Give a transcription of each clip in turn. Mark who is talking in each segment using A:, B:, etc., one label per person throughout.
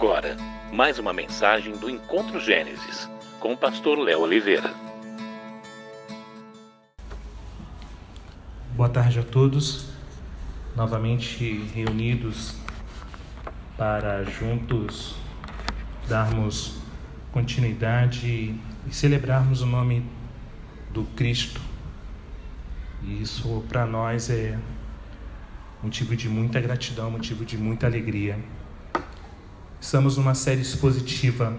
A: agora mais uma mensagem do Encontro Gênesis com o pastor Léo Oliveira.
B: Boa tarde a todos, novamente reunidos para juntos darmos continuidade e celebrarmos o nome do Cristo. E isso para nós é motivo de muita gratidão, motivo de muita alegria. Estamos numa série expositiva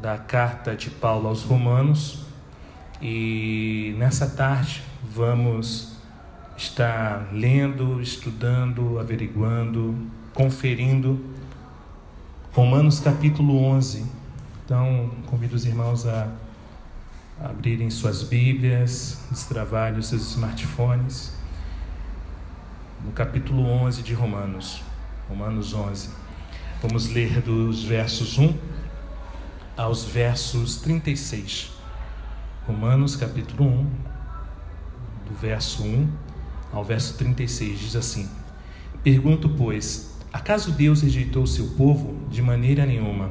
B: da carta de Paulo aos Romanos e nessa tarde vamos estar lendo, estudando, averiguando, conferindo Romanos capítulo 11. Então, convido os irmãos a abrirem suas Bíblias, destravarem os seus smartphones no capítulo 11 de Romanos, Romanos 11. Vamos ler dos versos 1 aos versos 36. Romanos, capítulo 1, do verso 1 ao verso 36, diz assim: Pergunto, pois, acaso Deus rejeitou o seu povo? De maneira nenhuma.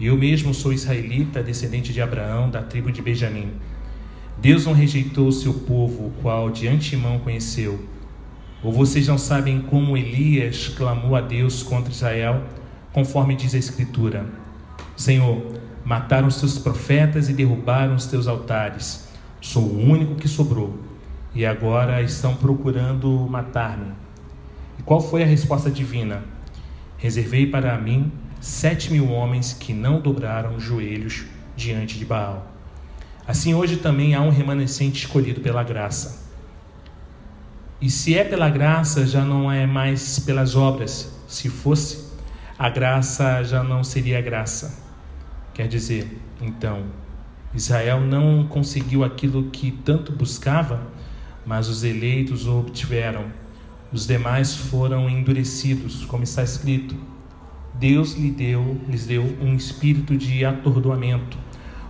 B: Eu mesmo sou israelita, descendente de Abraão, da tribo de Benjamim. Deus não rejeitou o seu povo, o qual de antemão conheceu. Ou vocês não sabem como Elias clamou a Deus contra Israel, conforme diz a Escritura: Senhor, mataram os teus profetas e derrubaram os teus altares. Sou o único que sobrou, e agora estão procurando matar-me. E qual foi a resposta divina? Reservei para mim sete mil homens que não dobraram os joelhos diante de Baal. Assim hoje também há um remanescente escolhido pela graça. E se é pela graça, já não é mais pelas obras. Se fosse, a graça já não seria graça. Quer dizer, então, Israel não conseguiu aquilo que tanto buscava, mas os eleitos o obtiveram. Os demais foram endurecidos, como está escrito. Deus lhe deu, lhes deu um espírito de atordoamento,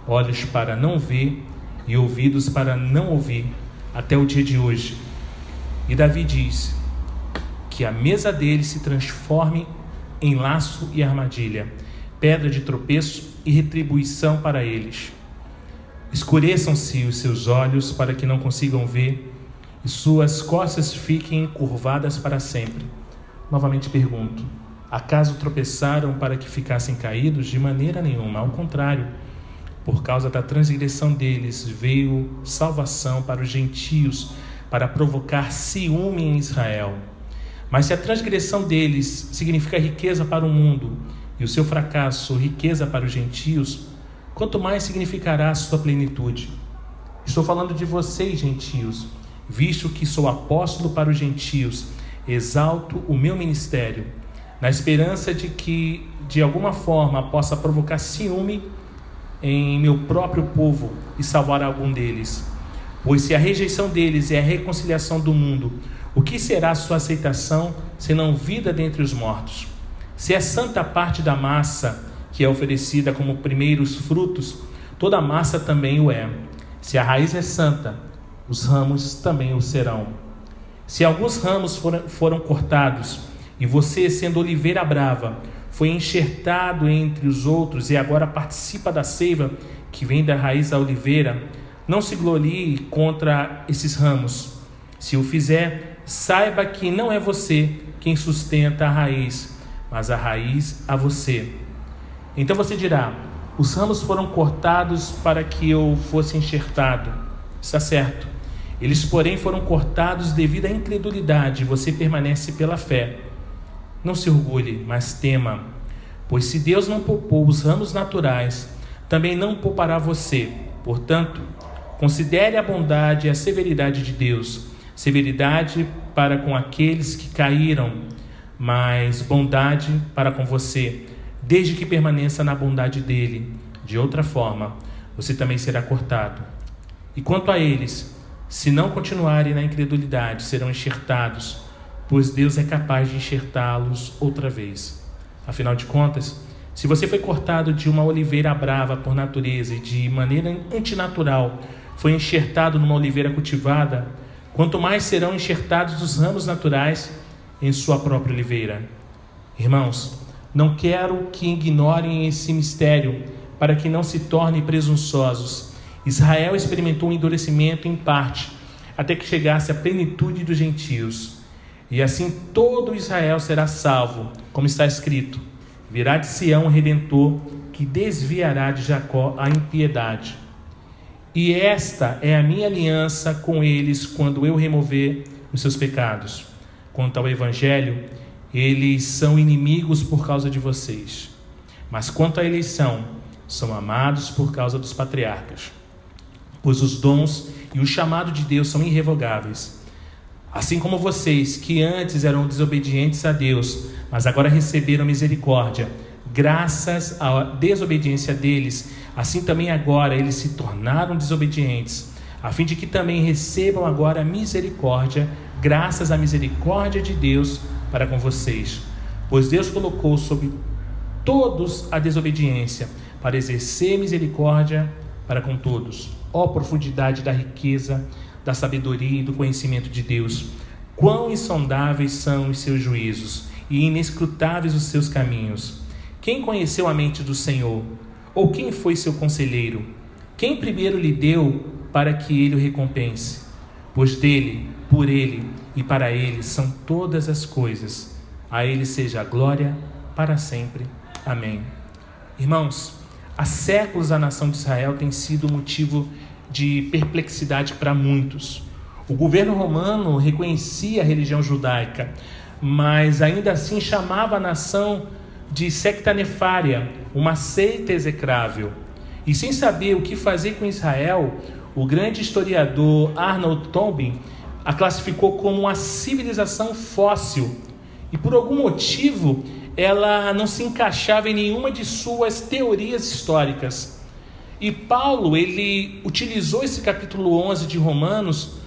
B: olhos para não ver e ouvidos para não ouvir, até o dia de hoje e Davi diz que a mesa dele se transforme em laço e armadilha, pedra de tropeço e retribuição para eles. Escureçam-se os seus olhos para que não consigam ver, e suas costas fiquem curvadas para sempre. Novamente pergunto: acaso tropeçaram para que ficassem caídos? De maneira nenhuma, ao contrário. Por causa da transgressão deles veio salvação para os gentios para provocar ciúme em Israel. Mas se a transgressão deles significa riqueza para o mundo e o seu fracasso riqueza para os gentios, quanto mais significará a sua plenitude? Estou falando de vocês, gentios, visto que sou apóstolo para os gentios, exalto o meu ministério, na esperança de que, de alguma forma, possa provocar ciúme em meu próprio povo e salvar algum deles. Pois se a rejeição deles é a reconciliação do mundo, o que será sua aceitação, senão vida dentre os mortos? Se é santa parte da massa que é oferecida como primeiros frutos, toda a massa também o é. Se a raiz é santa, os ramos também o serão. Se alguns ramos foram, foram cortados, e você, sendo oliveira brava, foi enxertado entre os outros e agora participa da seiva que vem da raiz da oliveira, não se glorie contra esses ramos. Se o fizer, saiba que não é você quem sustenta a raiz, mas a raiz a você. Então você dirá: os ramos foram cortados para que eu fosse enxertado. Está certo. Eles, porém, foram cortados devido à incredulidade, você permanece pela fé. Não se orgulhe, mas tema, pois se Deus não poupou os ramos naturais, também não poupará você. Portanto, Considere a bondade e a severidade de Deus. Severidade para com aqueles que caíram, mas bondade para com você, desde que permaneça na bondade dele. De outra forma, você também será cortado. E quanto a eles, se não continuarem na incredulidade, serão enxertados, pois Deus é capaz de enxertá-los outra vez. Afinal de contas, se você foi cortado de uma oliveira brava por natureza e de maneira antinatural, foi enxertado numa oliveira cultivada, quanto mais serão enxertados os ramos naturais em sua própria oliveira. Irmãos, Não quero que ignorem esse mistério, para que não se tornem presunçosos. Israel experimentou um endurecimento em parte, até que chegasse à plenitude dos gentios. E assim todo Israel será salvo, como está escrito: Virá de Sião o redentor, que desviará de Jacó a impiedade. E esta é a minha aliança com eles quando eu remover os seus pecados. Quanto ao evangelho, eles são inimigos por causa de vocês. Mas quanto à eleição, são amados por causa dos patriarcas. Pois os dons e o chamado de Deus são irrevogáveis. Assim como vocês, que antes eram desobedientes a Deus, mas agora receberam misericórdia, graças à desobediência deles, assim também agora eles se tornaram desobedientes, a fim de que também recebam agora misericórdia, graças à misericórdia de Deus para com vocês. Pois Deus colocou sobre todos a desobediência, para exercer misericórdia para com todos. Ó oh, profundidade da riqueza, da sabedoria e do conhecimento de Deus! Quão insondáveis são os seus juízos e inescrutáveis os seus caminhos! Quem conheceu a mente do Senhor? Ou quem foi seu conselheiro? Quem primeiro lhe deu para que ele o recompense? Pois dele, por ele e para ele são todas as coisas. A ele seja a glória para sempre. Amém. Irmãos, há séculos a nação de Israel tem sido motivo de perplexidade para muitos. O governo romano reconhecia a religião judaica, mas ainda assim chamava a nação de secta nefária, uma seita execrável. E sem saber o que fazer com Israel, o grande historiador Arnold Toynbee a classificou como uma civilização fóssil. E por algum motivo, ela não se encaixava em nenhuma de suas teorias históricas. E Paulo, ele utilizou esse capítulo 11 de Romanos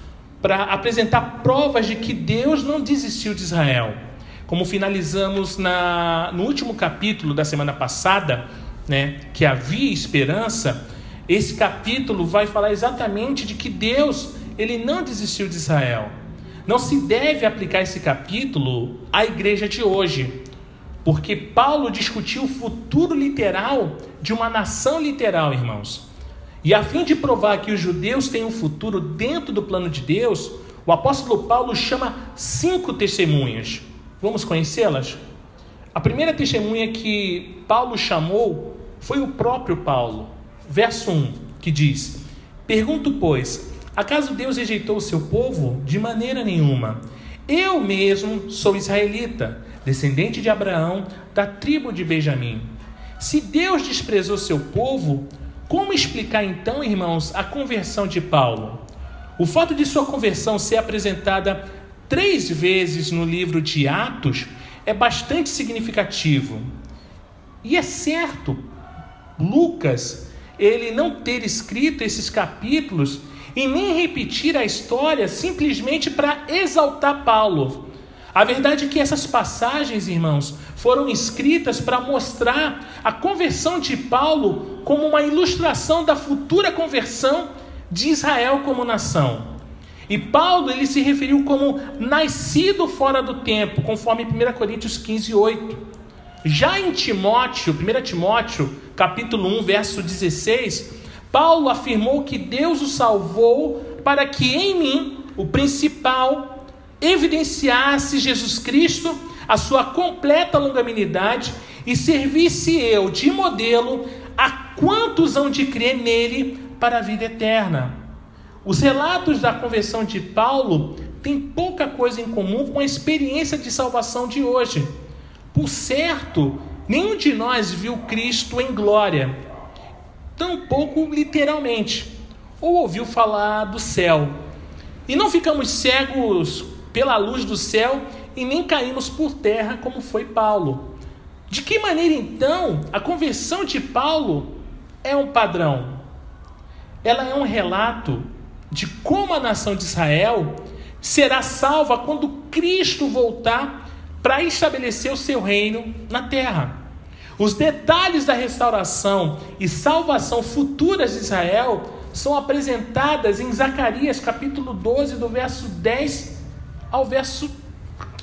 B: para apresentar provas de que Deus não desistiu de Israel. Como finalizamos na, no último capítulo da semana passada, né, que havia esperança, esse capítulo vai falar exatamente de que Deus ele não desistiu de Israel. Não se deve aplicar esse capítulo à igreja de hoje, porque Paulo discutiu o futuro literal de uma nação literal, irmãos. E a fim de provar que os judeus têm um futuro dentro do plano de Deus, o apóstolo Paulo chama cinco testemunhas. Vamos conhecê-las? A primeira testemunha que Paulo chamou foi o próprio Paulo. Verso 1, que diz: Pergunto, pois, acaso Deus rejeitou o seu povo? De maneira nenhuma. Eu mesmo sou israelita, descendente de Abraão, da tribo de Benjamim. Se Deus desprezou seu povo, como explicar então, irmãos, a conversão de Paulo? O fato de sua conversão ser apresentada três vezes no livro de Atos é bastante significativo. E é certo, Lucas, ele não ter escrito esses capítulos e nem repetir a história simplesmente para exaltar Paulo. A verdade é que essas passagens, irmãos, foram escritas para mostrar a conversão de Paulo como uma ilustração da futura conversão de Israel como nação. E Paulo ele se referiu como nascido fora do tempo, conforme 1 Coríntios 15, 8. Já em Timóteo, 1 Timóteo, capítulo 1, verso 16, Paulo afirmou que Deus o salvou para que em mim, o principal, evidenciasse Jesus Cristo, a sua completa longanimidade e servisse eu de modelo a quantos hão de crer nele para a vida eterna. Os relatos da conversão de Paulo têm pouca coisa em comum com a experiência de salvação de hoje. Por certo, nenhum de nós viu Cristo em glória, tampouco literalmente, ou ouviu falar do céu. E não ficamos cegos pela luz do céu e nem caímos por terra, como foi Paulo. De que maneira então a conversão de Paulo é um padrão? Ela é um relato de como a nação de Israel será salva quando Cristo voltar para estabelecer o seu reino na terra. Os detalhes da restauração e salvação futuras de Israel são apresentadas em Zacarias capítulo 12, do verso 10 ao verso,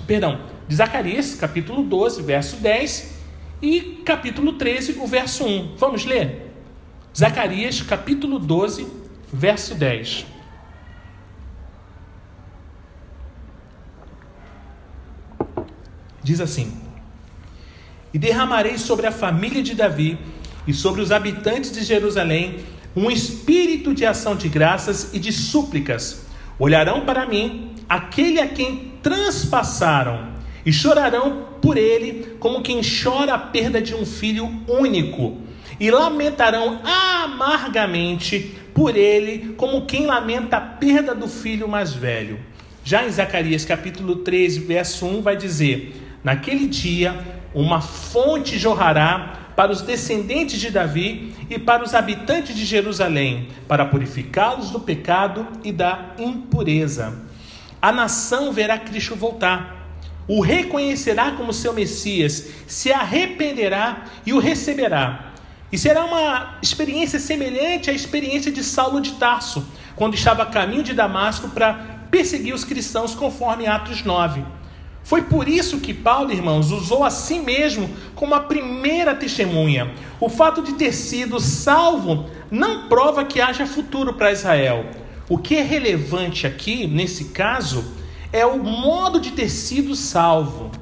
B: perdão, de Zacarias, capítulo 12, verso 10, E capítulo 13, o verso 1. Vamos ler? Zacarias, capítulo 12, verso 10. Diz assim: E derramarei sobre a família de Davi e sobre os habitantes de Jerusalém um espírito de ação de graças e de súplicas. Olharão para mim aquele a quem transpassaram e chorarão por ele como quem chora a perda de um filho único e lamentarão amargamente por ele como quem lamenta a perda do filho mais velho. Já em Zacarias capítulo 13, verso 1 vai dizer: Naquele dia uma fonte jorrará para os descendentes de Davi e para os habitantes de Jerusalém, para purificá-los do pecado e da impureza. A nação verá Cristo voltar, o reconhecerá como seu Messias, se arrependerá e o receberá. E será uma experiência semelhante à experiência de Saulo de Tarso, quando estava a caminho de Damasco para perseguir os cristãos, conforme Atos 9. Foi por isso que Paulo, irmãos, usou a si mesmo como a primeira testemunha. O fato de ter sido salvo não prova que haja futuro para Israel. O que é relevante aqui, nesse caso, é o modo de ter sido salvo.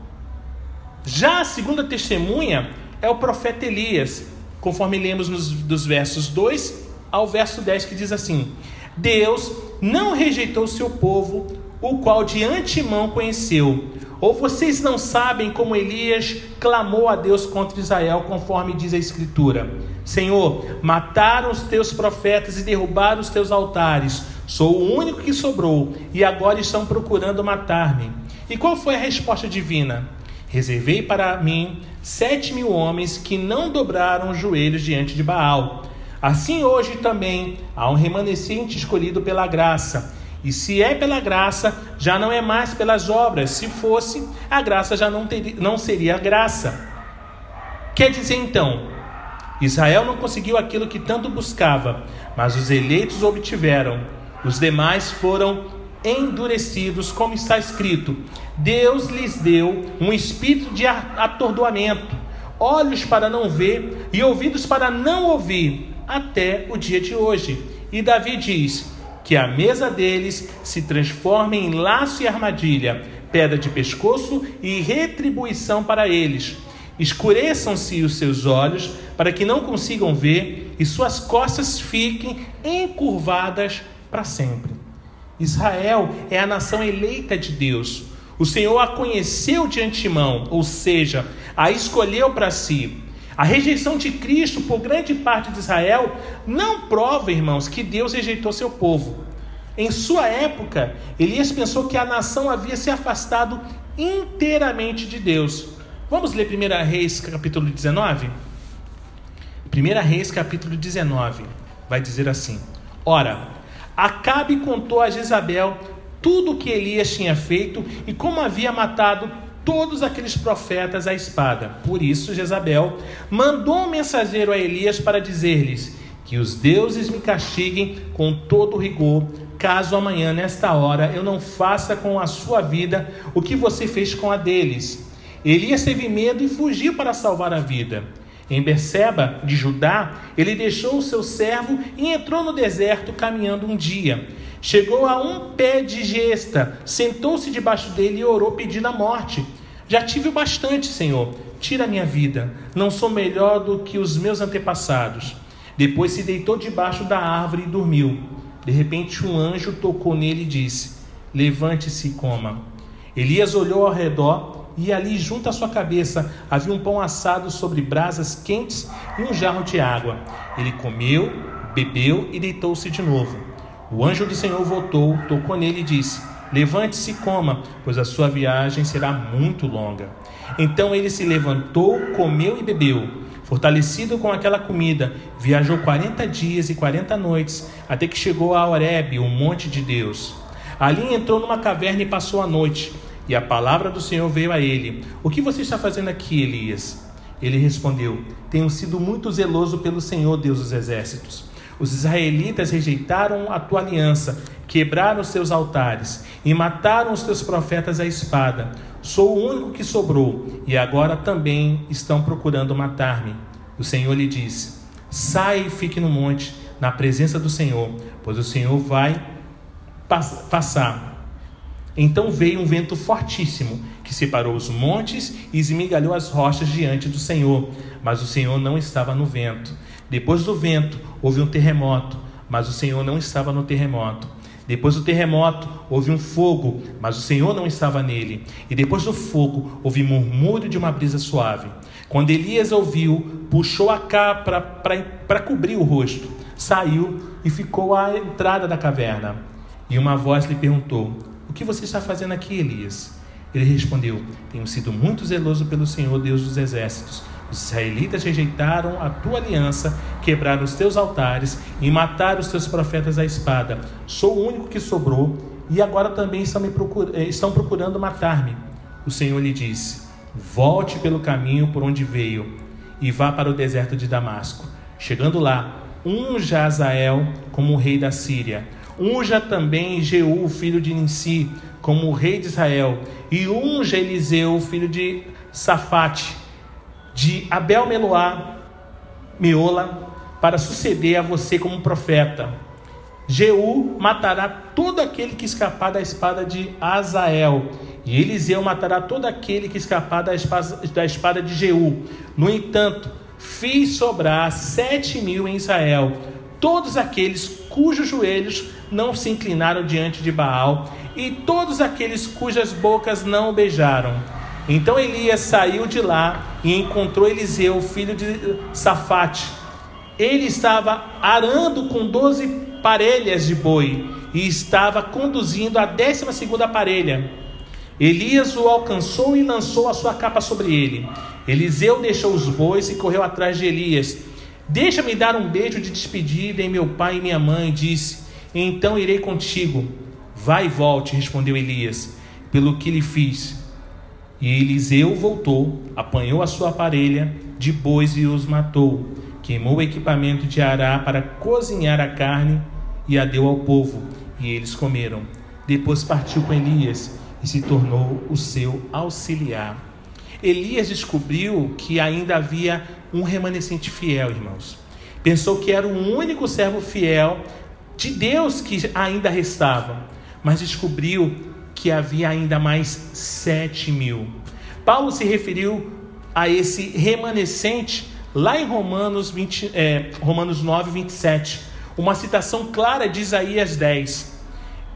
B: Já a segunda testemunha é o profeta Elias, conforme lemos nos, dos versos 2 ao verso 10, que diz assim: Deus não rejeitou seu povo, o qual de antemão conheceu ou vocês não sabem como Elias clamou a Deus contra Israel, conforme diz a Escritura: Senhor, mataram os teus profetas e derrubaram os teus altares. Sou o único que sobrou e agora estão procurando matar-me. E qual foi a resposta divina? Reservei para mim sete mil homens que não dobraram os joelhos diante de Baal. Assim hoje também há um remanescente escolhido pela graça e se é pela graça, já não é mais pelas obras. Se fosse, a graça já não, teria, não seria graça. Quer dizer então, Israel não conseguiu aquilo que tanto buscava, mas os eleitos obtiveram. Os demais foram endurecidos, como está escrito: Deus lhes deu um espírito de atordoamento, olhos para não ver e ouvidos para não ouvir, até o dia de hoje. E Davi diz: que a mesa deles se transforme em laço e armadilha, pedra de pescoço e retribuição para eles. Escureçam-se os seus olhos para que não consigam ver e suas costas fiquem encurvadas para sempre. Israel é a nação eleita de Deus. O Senhor a conheceu de antemão, ou seja, a escolheu para si. A rejeição de Cristo por grande parte de Israel não prova, irmãos, que Deus rejeitou seu povo. Em sua época, Elias pensou que a nação havia se afastado inteiramente de Deus. Vamos ler 1 Reis capítulo 19? 1 Reis capítulo 19 vai dizer assim: Ora, Acabe contou a Jezabel tudo o que Elias tinha feito e como havia matado todos aqueles profetas à espada. Por isso, Jezabel mandou um mensageiro a Elias para dizer-lhes: Que os deuses me castiguem com todo rigor, caso amanhã, nesta hora, eu não faça com a sua vida o que você fez com a deles. Elias teve medo e fugiu para salvar a vida. Em Berseba, de Judá, ele deixou o seu servo e entrou no deserto caminhando um dia. Chegou a um pé de gesta, sentou-se debaixo dele e orou pedindo a morte. Já tive o bastante, Senhor. Tira a minha vida. Não sou melhor do que os meus antepassados. Depois se deitou debaixo da árvore e dormiu. De repente, um anjo tocou nele e disse: Levante-se e coma. Elias olhou ao redor e ali, junto à sua cabeça, havia um pão assado sobre brasas quentes e um jarro de água. Ele comeu, bebeu e deitou-se de novo. O anjo do Senhor voltou, tocou nele e disse: Levante-se e coma, pois a sua viagem será muito longa. Então ele se levantou, comeu e bebeu. Fortalecido com aquela comida, viajou quarenta dias e quarenta noites, até que chegou a Horebe, o monte de Deus. Ali entrou numa caverna e passou a noite. E a palavra do Senhor veio a ele: O que você está fazendo aqui, Elias? Ele respondeu: Tenho sido muito zeloso pelo Senhor, Deus dos exércitos. Os israelitas rejeitaram a tua aliança quebraram os teus altares e mataram os teus profetas à espada. Sou o único que sobrou, e agora também estão procurando matar-me. O Senhor lhe disse: Sai e fique no monte, na presença do Senhor, pois o Senhor vai passar. Então veio um vento fortíssimo, que separou os montes e esmigalhou as rochas diante do Senhor. Mas o Senhor não estava no vento. Depois do vento, houve um terremoto, mas o Senhor não estava no terremoto. Depois do terremoto, houve um fogo, mas o Senhor não estava nele. E depois do fogo, houve murmúrio de uma brisa suave. Quando Elias ouviu, puxou a capa para cobrir o rosto, saiu e ficou à entrada da caverna. E uma voz lhe perguntou: O que você está fazendo aqui, Elias? Ele respondeu: Tenho sido muito zeloso pelo Senhor Deus dos exércitos os israelitas rejeitaram a tua aliança, quebraram os teus altares e mataram os teus profetas à espada. Sou o único que sobrou e agora também estão, procur... Eh, estão procurando matar-me. O Senhor lhe disse: Volte pelo caminho por onde veio e vá para o deserto de Damasco. Chegando lá, unja Azael como rei da Síria. Unja também Jeú, filho de Ninsi, como rei de Israel. E unja Eliseu, filho de Safate de Abel Meloá, Meola, para suceder a você como profeta. Jeú matará todo aquele que escapar da espada de Azael, e Eliseu matará todo aquele que escapar da espada, da espada de Jeú. No entanto, fiz sobrar sete mil em Israel, todos aqueles cujos joelhos não se inclinaram diante de Baal, e todos aqueles cujas bocas não beijaram. Então Elias saiu de lá e encontrou Eliseu, filho de Safate. Ele estava arando com doze parelhas de boi e estava conduzindo a décima segunda parelha. Elias o alcançou e lançou a sua capa sobre ele. Eliseu deixou os bois e correu atrás de Elias. Deixa-me dar um beijo de despedida em meu pai e minha mãe, disse. Então irei contigo. Vai e volte, respondeu Elias, pelo que lhe fiz. E Eliseu voltou, apanhou a sua parelha de bois e os matou. Queimou o equipamento de Ará para cozinhar a carne e a deu ao povo, e eles comeram. Depois partiu com Elias e se tornou o seu auxiliar. Elias descobriu que ainda havia um remanescente fiel, irmãos. Pensou que era o único servo fiel de Deus que ainda restava, mas descobriu que havia ainda mais sete mil. Paulo se referiu a esse remanescente lá em Romanos, 20, é, Romanos 9, 27. Uma citação clara de Isaías 10.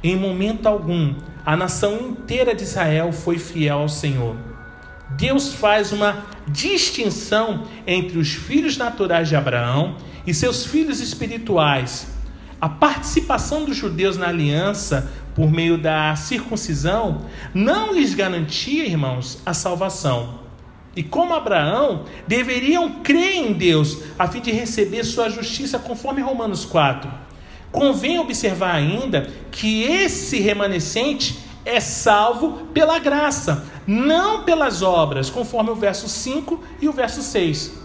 B: Em momento algum, a nação inteira de Israel foi fiel ao Senhor. Deus faz uma distinção entre os filhos naturais de Abraão e seus filhos espirituais. A participação dos judeus na aliança por meio da circuncisão, não lhes garantia, irmãos, a salvação. E como Abraão, deveriam crer em Deus a fim de receber sua justiça, conforme Romanos 4. Convém observar ainda que esse remanescente é salvo pela graça, não pelas obras, conforme o verso 5 e o verso 6.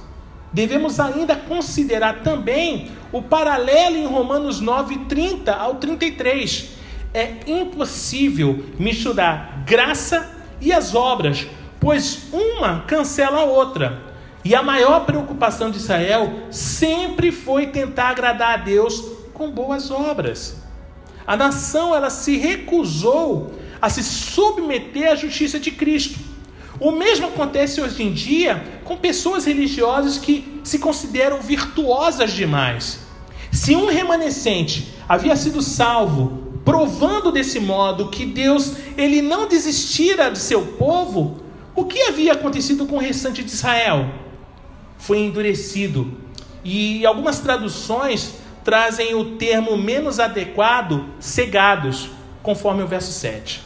B: Devemos ainda considerar também o paralelo em Romanos 9, 30 ao 33 é impossível misturar graça e as obras, pois uma cancela a outra. E a maior preocupação de Israel sempre foi tentar agradar a Deus com boas obras. A nação ela se recusou a se submeter à justiça de Cristo. O mesmo acontece hoje em dia com pessoas religiosas que se consideram virtuosas demais. Se um remanescente havia sido salvo provando desse modo que Deus ele não desistira de seu povo, o que havia acontecido com o restante de Israel? Foi endurecido. E algumas traduções trazem o termo menos adequado, cegados, conforme o verso 7.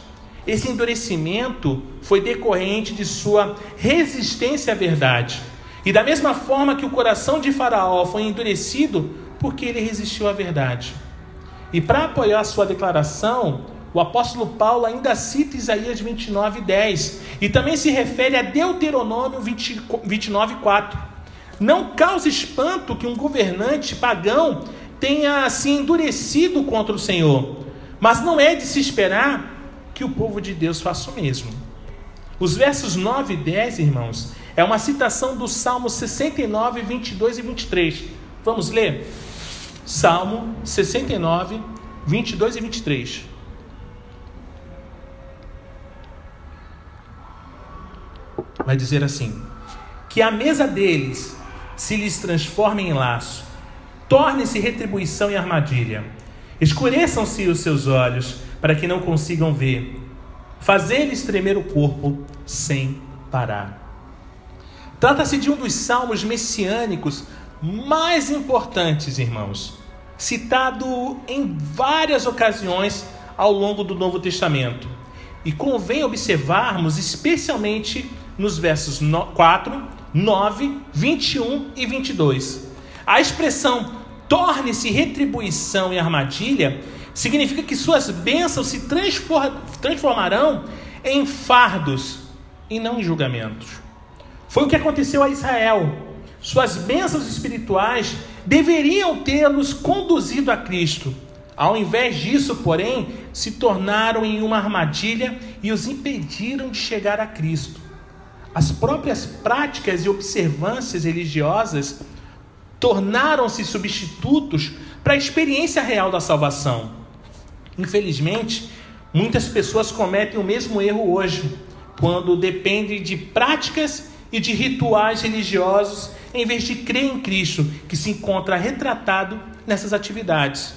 B: Esse endurecimento foi decorrente de sua resistência à verdade. E da mesma forma que o coração de Faraó foi endurecido porque ele resistiu à verdade. E para apoiar sua declaração, o apóstolo Paulo ainda cita Isaías 29, 10 e também se refere a Deuteronômio 20, 29, 4. Não cause espanto que um governante pagão tenha se endurecido contra o Senhor, Mas não é de se esperar que o povo de Deus faça o mesmo. Os versos 9 e 10, irmãos, é uma citação do Salmo 69, 22 e 23. Vamos ler? Salmo 69, 22 e 23. Vai dizer assim: Que a mesa deles se lhes transforme em laço, torne-se retribuição e armadilha. Escureçam-se os seus olhos, para que não consigam ver. Fazer-lhes tremer o corpo sem parar. Trata-se de um dos salmos messiânicos mais importantes, irmãos, citado em várias ocasiões ao longo do Novo Testamento. E convém observarmos especialmente nos versos 4, 9, 21 e 22. A expressão torne-se retribuição e armadilha significa que suas bênçãos se transformarão em fardos e não em julgamentos. Foi o que aconteceu a Israel. Suas bênçãos espirituais deveriam tê-los conduzido a Cristo. Ao invés disso, porém, se tornaram em uma armadilha e os impediram de chegar a Cristo. As próprias práticas e observâncias religiosas tornaram-se substitutos para a experiência real da salvação. Infelizmente, muitas pessoas cometem o mesmo erro hoje, quando dependem de práticas e de rituais religiosos em vez de crer em Cristo, que se encontra retratado nessas atividades.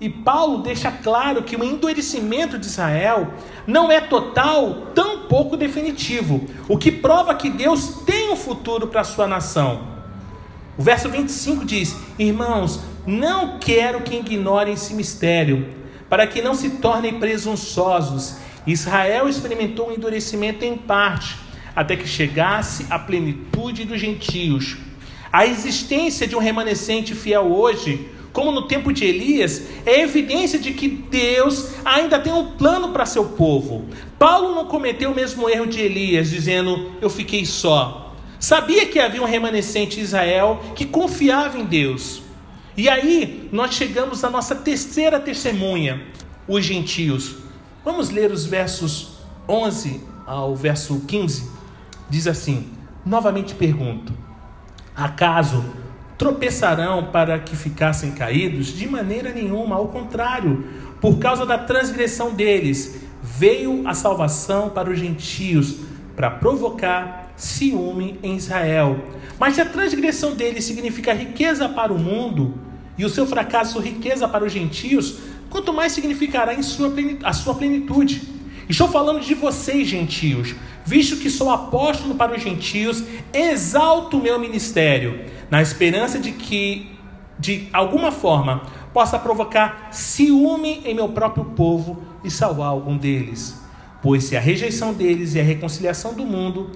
B: E Paulo deixa claro que o endurecimento de Israel não é total, tão pouco definitivo, o que prova que Deus tem um futuro para a sua nação. O verso 25 diz: Irmãos, não quero que ignorem esse mistério, para que não se tornem presunçosos. Israel experimentou um endurecimento em parte, até que chegasse a plenitude dos gentios. A existência de um remanescente fiel hoje como no tempo de Elias, é evidência de que Deus ainda tem um plano para seu povo. Paulo não cometeu o mesmo erro de Elias, dizendo: Eu fiquei só. Sabia que havia um remanescente de Israel que confiava em Deus. E aí nós chegamos à nossa terceira testemunha, os gentios. Vamos ler os versos 11 ao verso 15. Diz assim: Novamente pergunto: Acaso tropeçarão para que ficassem caídos? De maneira nenhuma, ao contrário, por causa da transgressão deles, veio a salvação para os gentios, para provocar ciúme em Israel. Mas se a transgressão deles significa riqueza para o mundo, e o seu fracasso riqueza para os gentios, quanto mais significará em sua a sua plenitude. Estou falando de vocês, gentios, visto que sou apóstolo para os gentios, exalto o meu ministério na esperança de que, de alguma forma, possa provocar ciúme em meu próprio povo e salvar algum deles. Pois se a rejeição deles e a reconciliação do mundo,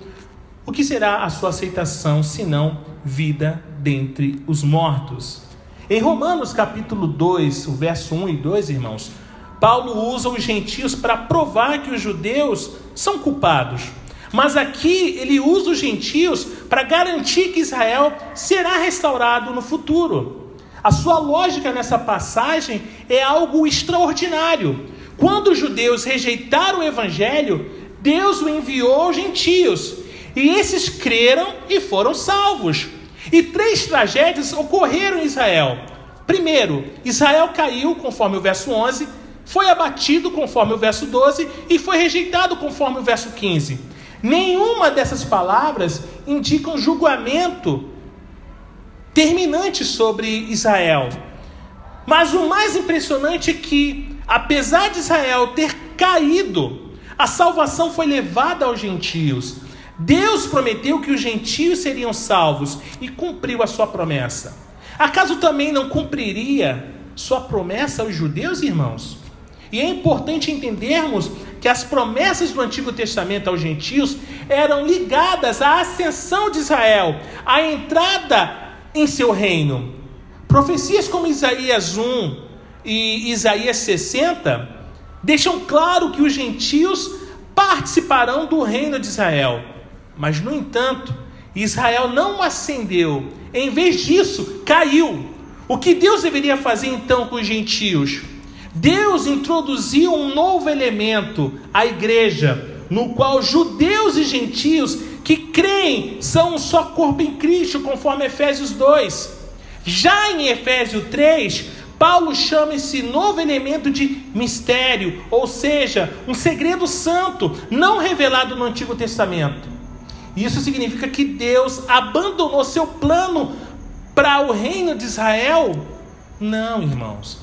B: o que será a sua aceitação senão vida dentre os mortos? Em Romanos capítulo 2, o verso 1 e 2, irmãos, Paulo usa os gentios para provar que os judeus são culpados mas aqui ele usa os gentios para garantir que Israel será restaurado no futuro. A sua lógica nessa passagem é algo extraordinário. Quando os judeus rejeitaram o evangelho, Deus o enviou aos gentios, e esses creram e foram salvos. E três tragédias ocorreram em Israel. Primeiro, Israel caiu, conforme o verso 11, foi abatido, conforme o verso 12, e foi rejeitado, conforme o verso 15. Nenhuma dessas palavras indica um julgamento terminante sobre Israel. Mas o mais impressionante é que, apesar de Israel ter caído, a salvação foi levada aos gentios. Deus prometeu que os gentios seriam salvos e cumpriu a sua promessa. Acaso também não cumpriria sua promessa aos judeus, irmãos? E é importante entendermos que as promessas do Antigo Testamento aos gentios eram ligadas à ascensão de Israel, à entrada em seu reino. Profecias como Isaías 1 e Isaías 60 deixam claro que os gentios participarão do reino de Israel. Mas, no entanto, Israel não ascendeu, em vez disso, caiu. O que Deus deveria fazer então com os gentios? Deus introduziu um novo elemento, a igreja, no qual judeus e gentios que creem são um só corpo em Cristo, conforme Efésios 2. Já em Efésios 3, Paulo chama esse novo elemento de mistério, ou seja, um segredo santo, não revelado no Antigo Testamento. Isso significa que Deus abandonou seu plano para o reino de Israel? Não, irmãos.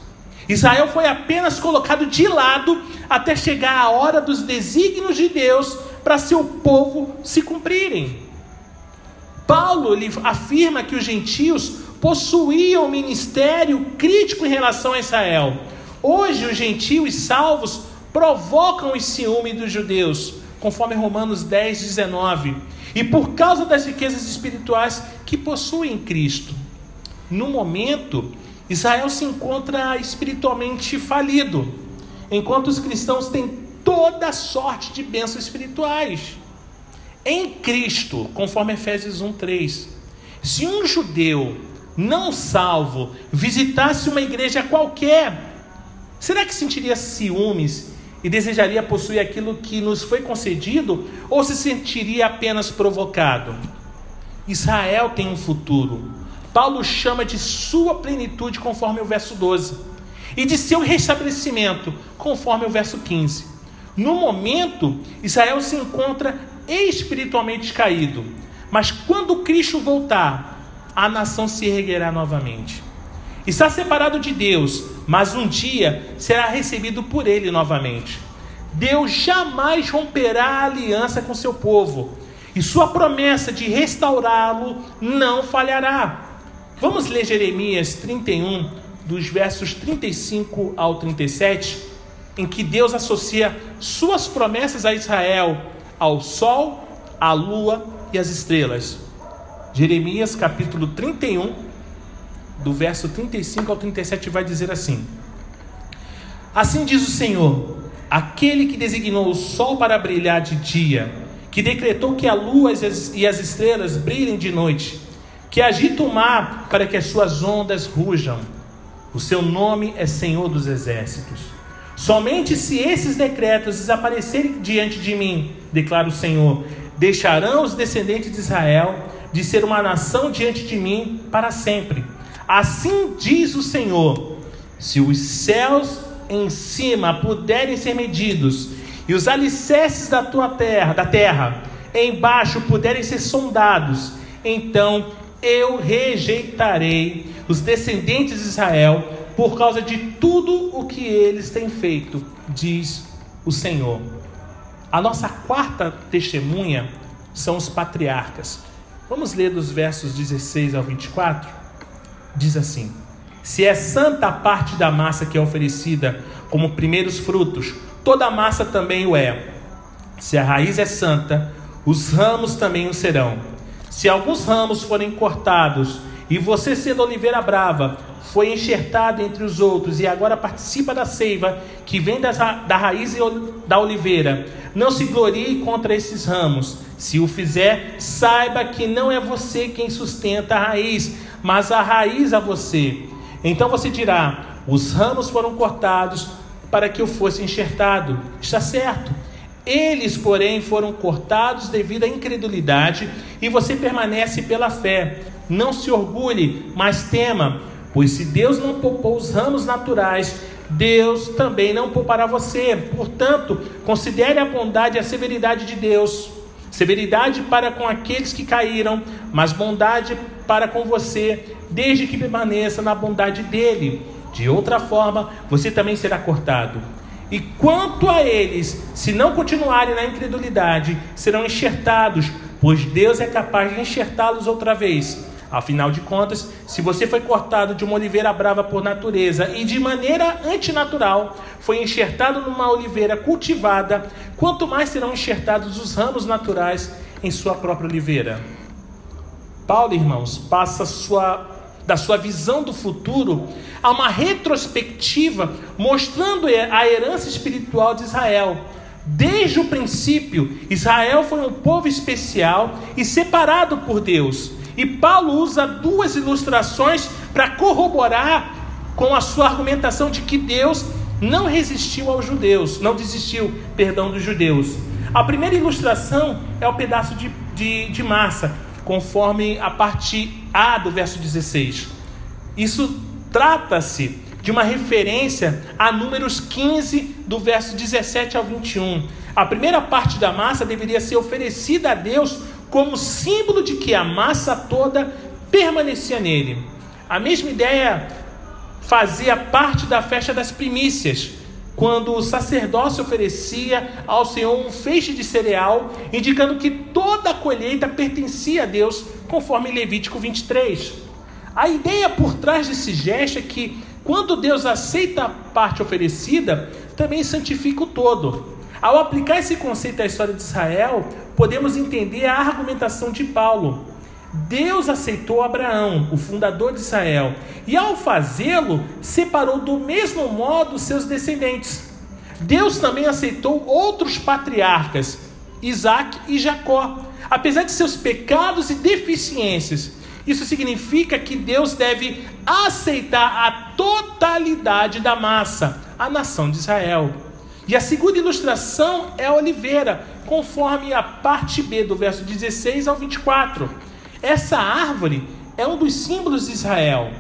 B: Israel foi apenas colocado de lado até chegar a hora dos desígnios de Deus para seu povo se cumprirem. Paulo afirma que os gentios possuíam um ministério crítico em relação a Israel. Hoje, os gentios salvos provocam o ciúme dos judeus, conforme Romanos 10, 19, e por causa das riquezas espirituais que possuem em Cristo. No momento, Israel se encontra espiritualmente falido, enquanto os cristãos têm toda sorte de bênçãos espirituais. Em Cristo, conforme Efésios 1:3, se um judeu não salvo visitasse uma igreja qualquer, será que sentiria ciúmes e desejaria possuir aquilo que nos foi concedido ou se sentiria apenas provocado? Israel tem um futuro, Paulo chama de sua plenitude, conforme o verso 12, e de seu restabelecimento, conforme o verso 15. No momento, Israel se encontra espiritualmente caído, mas quando Cristo voltar, a nação se erguerá novamente. Está separado de Deus, mas um dia será recebido por Ele novamente. Deus jamais romperá a aliança com seu povo, e sua promessa de restaurá-lo não falhará. Vamos ler Jeremias 31, dos versos 35 ao 37, em que Deus associa suas promessas a Israel ao sol, à lua e às estrelas. Jeremias capítulo 31, do verso 35 ao 37, vai dizer assim: Assim diz o Senhor, aquele que designou o sol para brilhar de dia, que decretou que a lua e as estrelas brilhem de noite que agita o mar para que as suas ondas rujam. O seu nome é Senhor dos Exércitos. Somente se esses decretos desaparecerem diante de mim, declara o Senhor, deixarão os descendentes de Israel de ser uma nação diante de mim para sempre. Assim diz o Senhor: se os céus em cima puderem ser medidos e os alicerces da tua terra, da terra, embaixo puderem ser sondados, então eu rejeitarei os descendentes de Israel por causa de tudo o que eles têm feito, diz o Senhor. A nossa quarta testemunha são os patriarcas. Vamos ler dos versos 16 ao 24? Diz assim: Se é santa a parte da massa que é oferecida como primeiros frutos, toda a massa também o é. Se a raiz é santa, os ramos também o serão. Se alguns ramos forem cortados, e você, sendo oliveira brava, foi enxertado entre os outros e agora participa da seiva que vem das, da raiz da oliveira, não se glorie contra esses ramos. Se o fizer, saiba que não é você quem sustenta a raiz, mas a raiz a você. Então você dirá: os ramos foram cortados para que eu fosse enxertado. Está certo. Eles, porém, foram cortados devido à incredulidade, e você permanece pela fé. Não se orgulhe, mas tema, pois se Deus não poupou os ramos naturais, Deus também não poupará você. Portanto, considere a bondade e a severidade de Deus. Severidade para com aqueles que caíram, mas bondade para com você, desde que permaneça na bondade dele. De outra forma, você também será cortado. E quanto a eles, se não continuarem na incredulidade, serão enxertados, pois Deus é capaz de enxertá-los outra vez. Afinal de contas, se você foi cortado de uma oliveira brava por natureza e de maneira antinatural foi enxertado numa oliveira cultivada, quanto mais serão enxertados os ramos naturais em sua própria oliveira. Paulo, irmãos, passa sua da sua visão do futuro a uma retrospectiva mostrando a herança espiritual de Israel. Desde o princípio, Israel foi um povo especial e separado por Deus. E Paulo usa duas ilustrações para corroborar com a sua argumentação de que Deus não resistiu aos judeus, não desistiu, perdão, dos judeus. A primeira ilustração é o pedaço de, de, de massa, conforme a parte A do verso 16. Isso trata-se de uma referência a números 15, do verso 17 ao 21. A primeira parte da massa deveria ser oferecida a Deus como símbolo de que a massa toda permanecia nele. A mesma ideia fazia parte da festa das primícias, quando o sacerdócio oferecia ao Senhor um feixe de cereal, indicando que toda a colheita pertencia a Deus, conforme Levítico 23. A ideia por trás desse gesto é que, quando Deus aceita a parte oferecida, também santifica o todo. Ao aplicar esse conceito à história de Israel, podemos entender a argumentação de Paulo. Deus aceitou Abraão, o fundador de Israel, e ao fazê-lo, separou do mesmo modo seus descendentes. Deus também aceitou outros patriarcas, Isaac e Jacó, apesar de seus pecados e deficiências. Isso significa que Deus deve aceitar a totalidade da massa, a nação de Israel. E a segunda ilustração é a oliveira, conforme a parte B do verso 16 ao 24. Essa árvore é um dos símbolos de Israel.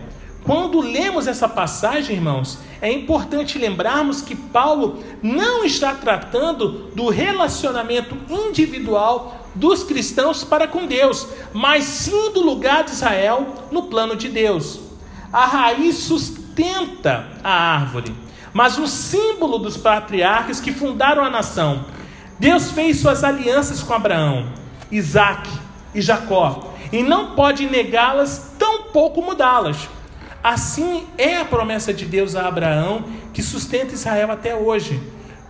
B: Quando lemos essa passagem, irmãos, é importante lembrarmos que Paulo não está tratando do relacionamento individual dos cristãos para com Deus, mas sim do lugar de Israel no plano de Deus. A raiz sustenta a árvore mas um símbolo dos patriarcas que fundaram a nação. Deus fez suas alianças com Abraão, Isaac e Jacó, e não pode negá-las, tampouco mudá-las. Assim é a promessa de Deus a Abraão, que sustenta Israel até hoje.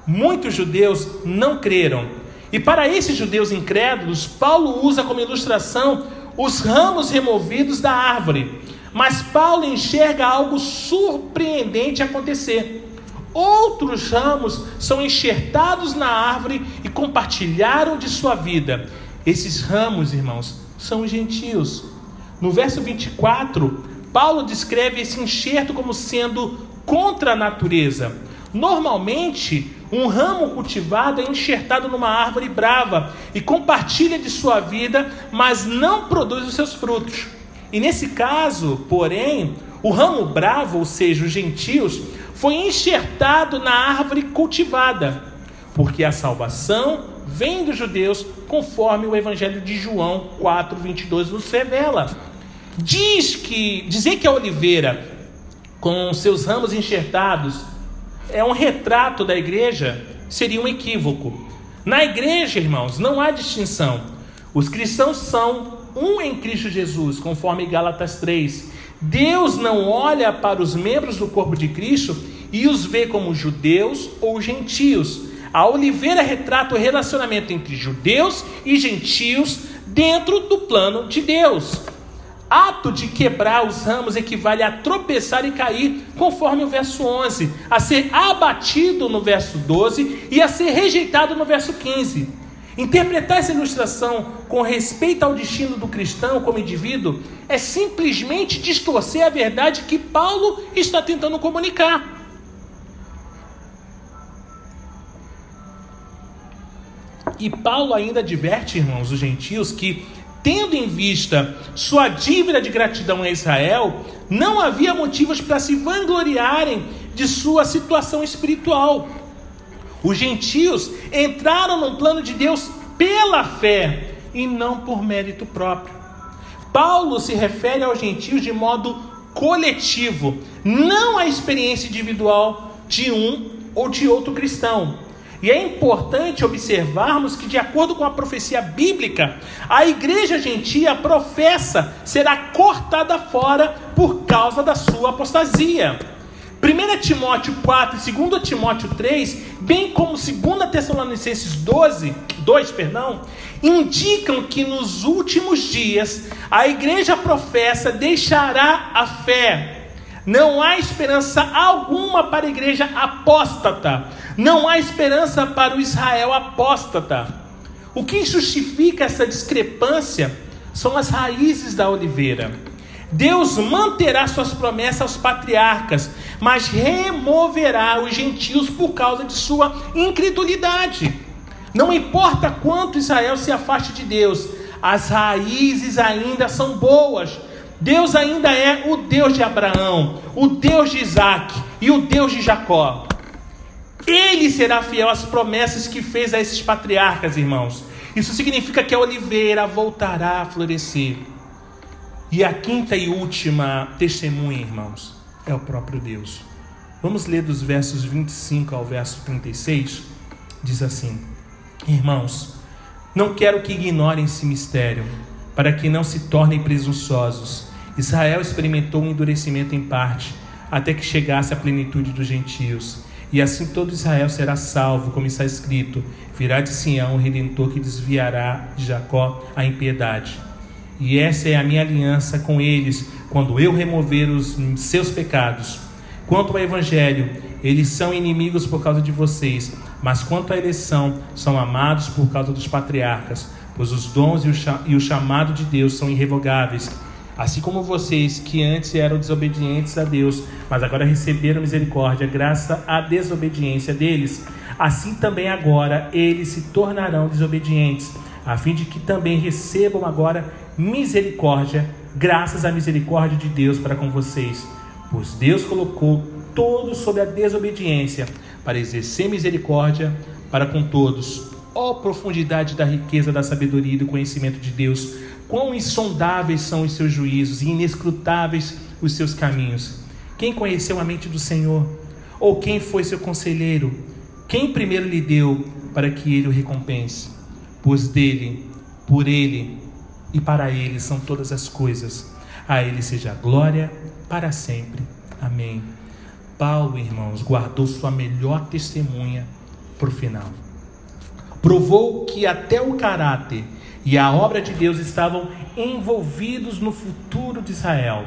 B: Muitos judeus não creram. E para esses judeus incrédulos, Paulo usa como ilustração os ramos removidos da árvore. Mas Paulo enxerga algo surpreendente acontecer. Outros ramos são enxertados na árvore e compartilharam de sua vida. Esses ramos, irmãos, são os gentios. No verso 24, Paulo descreve esse enxerto como sendo contra a natureza. Normalmente, um ramo cultivado é enxertado numa árvore brava e compartilha de sua vida, mas não produz os seus frutos. E nesse caso, porém, o ramo bravo, ou seja, os gentios, foi enxertado na árvore cultivada, porque a salvação vem dos judeus, conforme o Evangelho de João 4, 22 nos revela. Diz que dizer que a oliveira, com seus ramos enxertados, é um retrato da igreja, seria um equívoco. Na igreja, irmãos, não há distinção. Os cristãos são um em Cristo Jesus, conforme Gálatas 3. Deus não olha para os membros do corpo de Cristo e os vê como judeus ou gentios. A oliveira retrata o relacionamento entre judeus e gentios dentro do plano de Deus. Ato de quebrar os ramos equivale a tropeçar e cair, conforme o verso 11, a ser abatido no verso 12 e a ser rejeitado no verso 15. Interpretar essa ilustração com respeito ao destino do cristão como indivíduo é simplesmente distorcer a verdade que Paulo está tentando comunicar. E Paulo ainda adverte, irmãos, os gentios, que, tendo em vista sua dívida de gratidão a Israel, não havia motivos para se vangloriarem de sua situação espiritual. Os gentios entraram no plano de Deus pela fé e não por mérito próprio. Paulo se refere aos gentios de modo coletivo, não à experiência individual de um ou de outro cristão. E é importante observarmos que, de acordo com a profecia bíblica, a igreja gentia professa será cortada fora por causa da sua apostasia. 1 Timóteo 4 e 2 Timóteo 3, bem como 2 Tessalonicenses 12, 2, perdão, indicam que nos últimos dias a igreja professa deixará a fé. Não há esperança alguma para a igreja apóstata. Não há esperança para o Israel apóstata. O que justifica essa discrepância são as raízes da oliveira. Deus manterá suas promessas aos patriarcas, mas removerá os gentios por causa de sua incredulidade. Não importa quanto Israel se afaste de Deus, as raízes ainda são boas. Deus ainda é o Deus de Abraão, o Deus de Isaac e o Deus de Jacó. Ele será fiel às promessas que fez a esses patriarcas, irmãos. Isso significa que a oliveira voltará a florescer. E a quinta e última testemunha, irmãos, é o próprio Deus. Vamos ler dos versos 25 ao verso 36. Diz assim: Irmãos, não quero que ignorem esse mistério, para que não se tornem presunçosos. Israel experimentou um endurecimento em parte, até que chegasse à plenitude dos gentios. E assim todo Israel será salvo, como está escrito: virá de Sião o redentor que desviará de Jacó a impiedade. E essa é a minha aliança com eles, quando eu remover os seus pecados. Quanto ao evangelho, eles são inimigos por causa de vocês, mas quanto à eleição, são amados por causa dos patriarcas, pois os dons e o chamado de Deus são irrevogáveis. Assim como vocês, que antes eram desobedientes a Deus, mas agora receberam misericórdia graças à desobediência deles, assim também agora eles se tornarão desobedientes, a fim de que também recebam agora misericórdia, graças à misericórdia de Deus para com vocês. Pois Deus colocou todos sob a desobediência para exercer misericórdia para com todos. Ó oh, profundidade da riqueza da sabedoria e do conhecimento de Deus, quão insondáveis são os seus juízos e inescrutáveis os seus caminhos. Quem conheceu a mente do Senhor? Ou quem foi seu conselheiro? Quem primeiro lhe deu para que ele o recompense? Pois dele, por ele e para ele são todas as coisas. A ele seja a glória para sempre. Amém. Paulo, irmãos, guardou sua melhor testemunha para o final. Provou que até o caráter e a obra de Deus estavam envolvidos no futuro de Israel.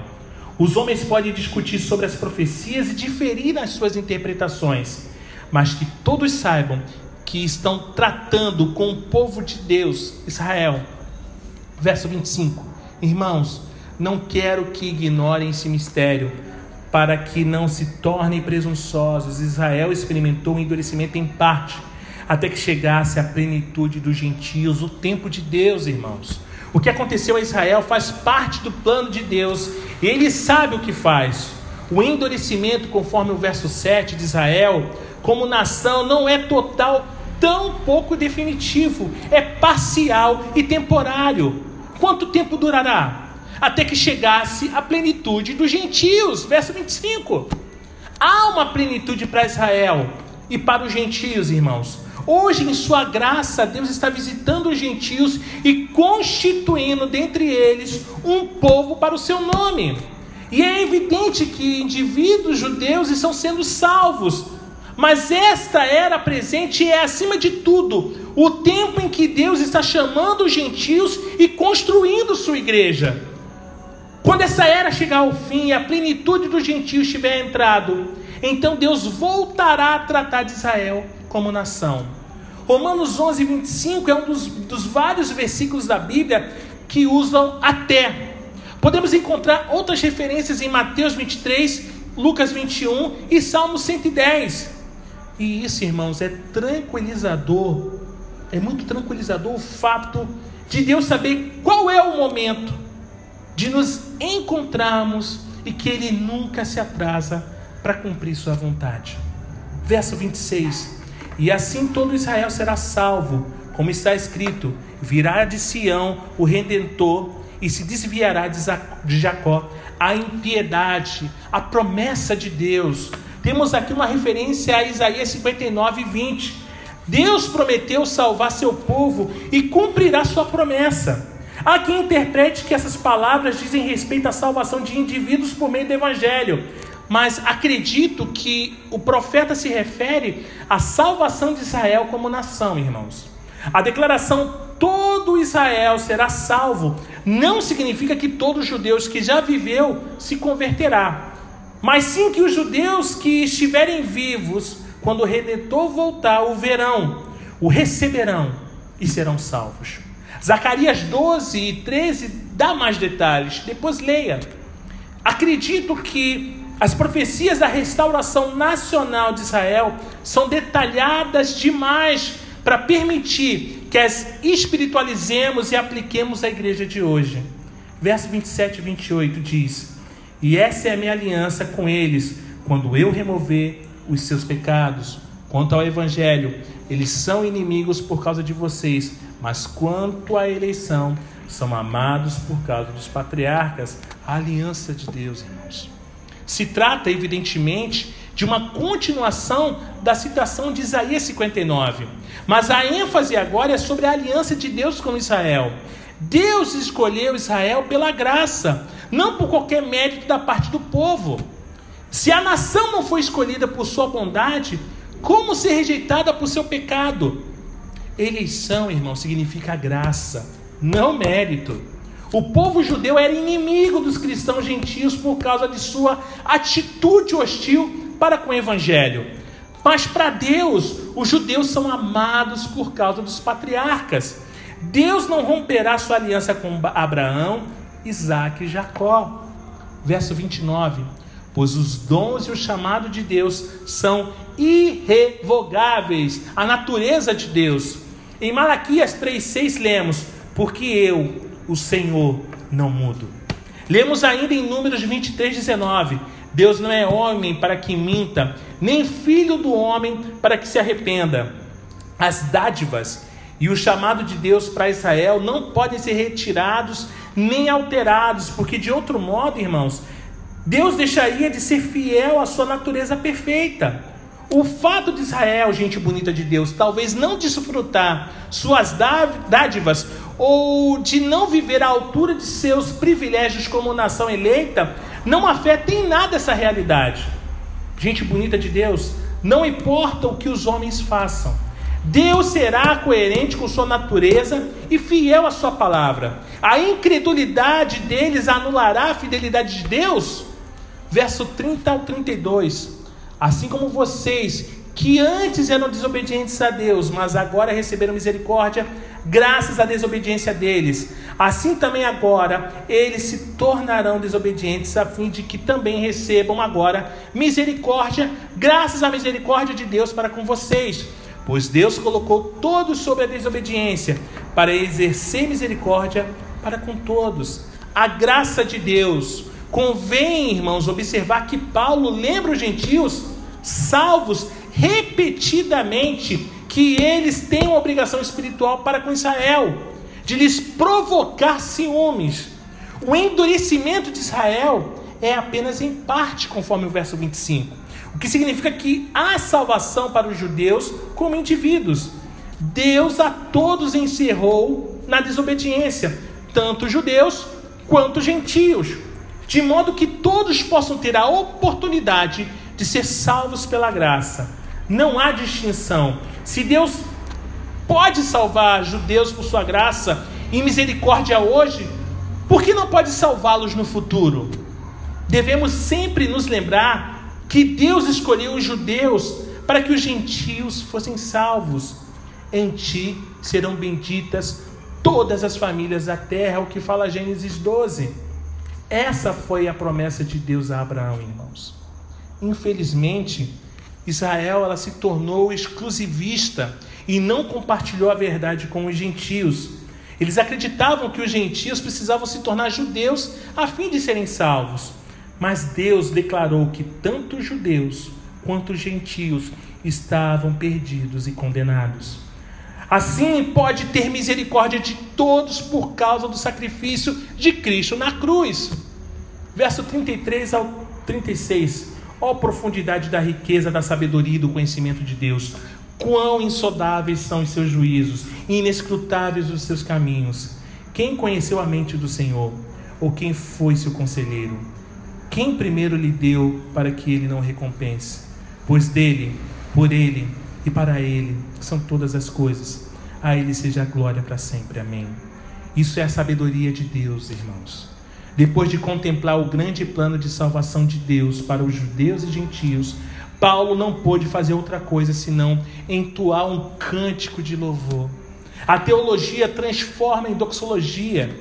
B: Os homens podem discutir sobre as profecias e diferir nas suas interpretações, mas que todos saibam que estão tratando com o povo de Deus, Israel. Verso 25: Irmãos, não quero que ignorem esse mistério para que não se tornem presunçosos. Israel experimentou um endurecimento em parte, até que chegasse à plenitude dos gentios, o tempo de Deus, irmãos. O que aconteceu a Israel faz parte do plano de Deus, ele sabe o que faz. O endurecimento, conforme o verso 7 de Israel, como nação, não é total, tão pouco definitivo, é parcial e temporário. Quanto tempo durará? até que chegasse a plenitude dos gentios. Verso 25. Há uma plenitude para Israel e para os gentios, irmãos. Hoje, em Sua graça, Deus está visitando os gentios e constituindo dentre eles um povo para o seu nome. E é evidente que indivíduos judeus estão sendo salvos, mas esta era presente é, acima de tudo, o tempo em que Deus está chamando os gentios e construindo sua igreja. Quando essa era chegar ao fim e a plenitude dos gentios tiver entrado, então Deus voltará a tratar de Israel como nação. Romanos 11, 25 é um dos, dos vários versículos da Bíblia que usam até. Podemos encontrar outras referências em Mateus 23, Lucas 21 e Salmo 110. E isso, irmãos, é tranquilizador. É muito tranquilizador o fato de Deus saber qual é o momento de nos encontrarmos e que Ele nunca se atrasa para cumprir Sua vontade. Verso 26: E assim todo Israel será salvo, como está escrito: virá de Sião o redentor e se desviará de Jacó a impiedade, a promessa de Deus. Temos aqui uma referência a Isaías 59, 20. Deus prometeu salvar seu povo e cumprirá sua promessa. Há quem interprete que essas palavras dizem respeito à salvação de indivíduos por meio do Evangelho, mas acredito que o profeta se refere à salvação de Israel como nação, irmãos. A declaração todo Israel será salvo não significa que todos os judeus que já viveu se converterá, mas sim que os judeus que estiverem vivos quando o redentor voltar o verão, o receberão e serão salvos. Zacarias 12 e 13 dá mais detalhes, depois leia. Acredito que As profecias da restauração nacional de Israel são detalhadas demais para permitir que as espiritualizemos e apliquemos à igreja de hoje. Verso 27 e 28 diz: E essa é a minha aliança com eles, quando eu remover os seus pecados. Quanto ao evangelho, eles são inimigos por causa de vocês, mas quanto à eleição, são amados por causa dos patriarcas, a aliança de Deus, irmãos. Se trata, evidentemente, de uma continuação da citação de Isaías 59. Mas a ênfase agora é sobre a aliança de Deus com Israel. Deus escolheu Israel pela graça, não por qualquer mérito da parte do povo. Se a nação não foi escolhida por sua bondade, como ser rejeitada por seu pecado? Eleição, irmão, significa graça, não mérito. O povo judeu era inimigo dos cristãos gentios por causa de sua atitude hostil para com o evangelho. Mas para Deus, os judeus são amados por causa dos patriarcas. Deus não romperá sua aliança com Abraão, Isaac e Jacó. Verso 29. Pois os dons e o chamado de Deus são irrevogáveis, a natureza de Deus. Em Malaquias 3,6 lemos: Porque eu, o Senhor não mudo. Lemos ainda em Números 23, 19: Deus não é homem para que minta, nem filho do homem para que se arrependa. As dádivas e o chamado de Deus para Israel não podem ser retirados nem alterados, porque de outro modo, irmãos, Deus deixaria de ser fiel à sua natureza perfeita. O fato de Israel, gente bonita de Deus, talvez não desfrutar suas dádivas ou de não viver à altura de seus privilégios como nação eleita, não afeta em nada essa realidade. Gente bonita de Deus, não importa o que os homens façam, Deus será coerente com sua natureza e fiel à sua palavra. A incredulidade deles anulará a fidelidade de Deus? Verso 30 ao 32. Assim como vocês, que antes eram desobedientes a Deus, mas agora receberam misericórdia, graças à desobediência deles, assim também agora eles se tornarão desobedientes, a fim de que também recebam agora misericórdia, graças à misericórdia de Deus para com vocês. Pois Deus colocou todos sobre a desobediência, para exercer misericórdia para com todos. A graça de Deus. Convém, irmãos, observar que Paulo lembra os gentios salvos repetidamente que eles têm uma obrigação espiritual para com Israel, de lhes provocar ciúmes. O endurecimento de Israel é apenas em parte, conforme o verso 25. O que significa que há salvação para os judeus como indivíduos. Deus a todos encerrou na desobediência, tanto judeus quanto gentios, de modo que todos possam ter a oportunidade de ser salvos pela graça. Não há distinção. Se Deus pode salvar judeus por sua graça e misericórdia hoje, por que não pode salvá-los no futuro? Devemos sempre nos lembrar que Deus escolheu os judeus para que os gentios fossem salvos. Em ti serão benditas todas as famílias da terra, o que fala Gênesis 12. Essa foi a promessa de Deus a Abraão, irmãos. Infelizmente, Israel ela se tornou exclusivista e não compartilhou a verdade com os gentios. Eles acreditavam que os gentios precisavam se tornar judeus a fim de serem salvos. Mas Deus declarou que tanto os judeus quanto os gentios estavam perdidos e condenados. Assim pode ter misericórdia de todos por causa do sacrifício de Cristo na cruz. Verso 33 ao 36. Ó oh, profundidade da riqueza, da sabedoria e do conhecimento de Deus. Quão insondáveis são os seus juízos, inescrutáveis os seus caminhos. Quem conheceu a mente do Senhor? Ou quem foi seu conselheiro? Quem primeiro lhe deu para que ele não recompense? Pois dele, por ele e para ele são todas as coisas. A ele seja a glória para sempre. Amém. Isso é a sabedoria de Deus, irmãos. Depois de contemplar o grande plano de salvação de Deus para os judeus e gentios, Paulo não pôde fazer outra coisa senão entoar um cântico de louvor. A teologia transforma em doxologia.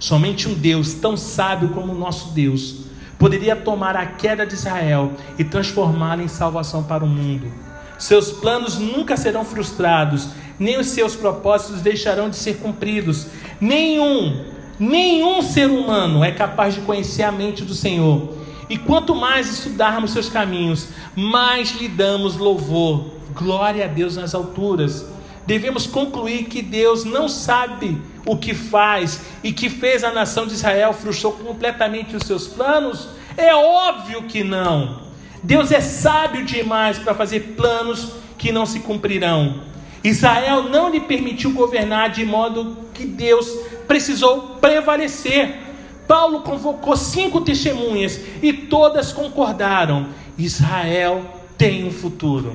B: Somente um Deus tão sábio como o nosso Deus poderia tomar a queda de Israel e transformá-la em salvação para o mundo. Seus planos nunca serão frustrados, nem os seus propósitos deixarão de ser cumpridos. Nenhum, nenhum ser humano é capaz de conhecer a mente do Senhor. E quanto mais estudarmos seus caminhos, mais lhe damos louvor. Glória a Deus nas alturas. Devemos concluir que Deus não sabe o que faz e que fez a nação de Israel frustrou completamente os seus planos? É óbvio que não. Deus é sábio demais para fazer planos que não se cumprirão. Israel não lhe permitiu governar de modo que Deus precisou prevalecer. Paulo convocou cinco testemunhas e todas concordaram: Israel tem um futuro.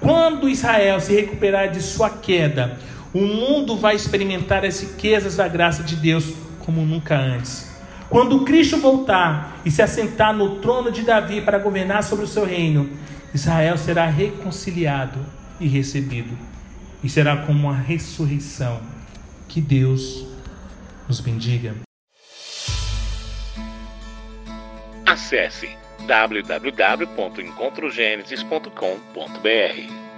B: Quando Israel se recuperar de sua queda, o mundo vai experimentar as riquezas da graça de Deus como nunca antes. Quando Cristo voltar e se assentar no trono de Davi para governar sobre o seu reino, Israel será reconciliado e recebido. E será como uma ressurreição. Que Deus nos bendiga.
A: Acesse www.encontrogenesis.com.br